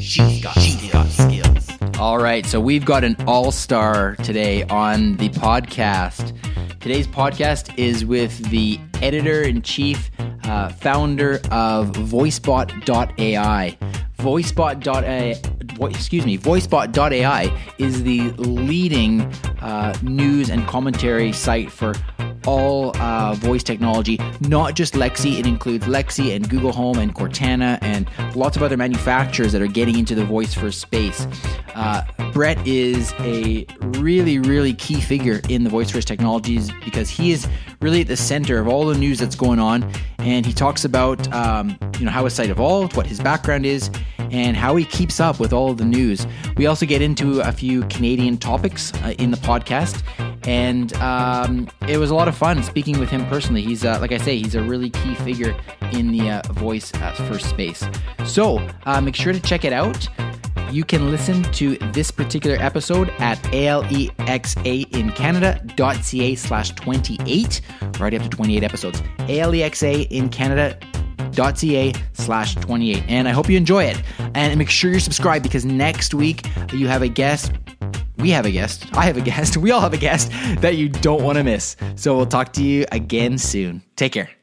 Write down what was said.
She's got, she's got skills. All right, so we've got an all star today on the podcast. Today's podcast is with the editor in chief, uh, founder of VoiceBot.ai. VoiceBot.ai, vo- excuse me, VoiceBot.ai is the leading uh, news and commentary site for all uh, voice technology, not just Alexa. It includes Alexa and Google Home and Cortana and lots of other manufacturers that are getting into the voice first space. Uh, Bret is a really, really key figure in the voice first technologies because he is really at the center of all the news that's going on, and he talks about um, you know how his site evolved, what his background is, and how he keeps up with all the news. We also get into a few Canadian topics uh, in the podcast, and um, it was a lot of fun speaking with him personally. He's uh, like I say, he's a really key figure in the uh, voice uh, first space. So uh, make sure to check it out. You can listen to this particular episode at alexaincanada.ca slash 28. Right up to 28 episodes. alexa in Canada ca slash 28 and i hope you enjoy it and make sure you're subscribed because next week you have a guest we have a guest. I have a guest. We all have a guest that you don't want to miss. So we'll talk to you again soon. Take care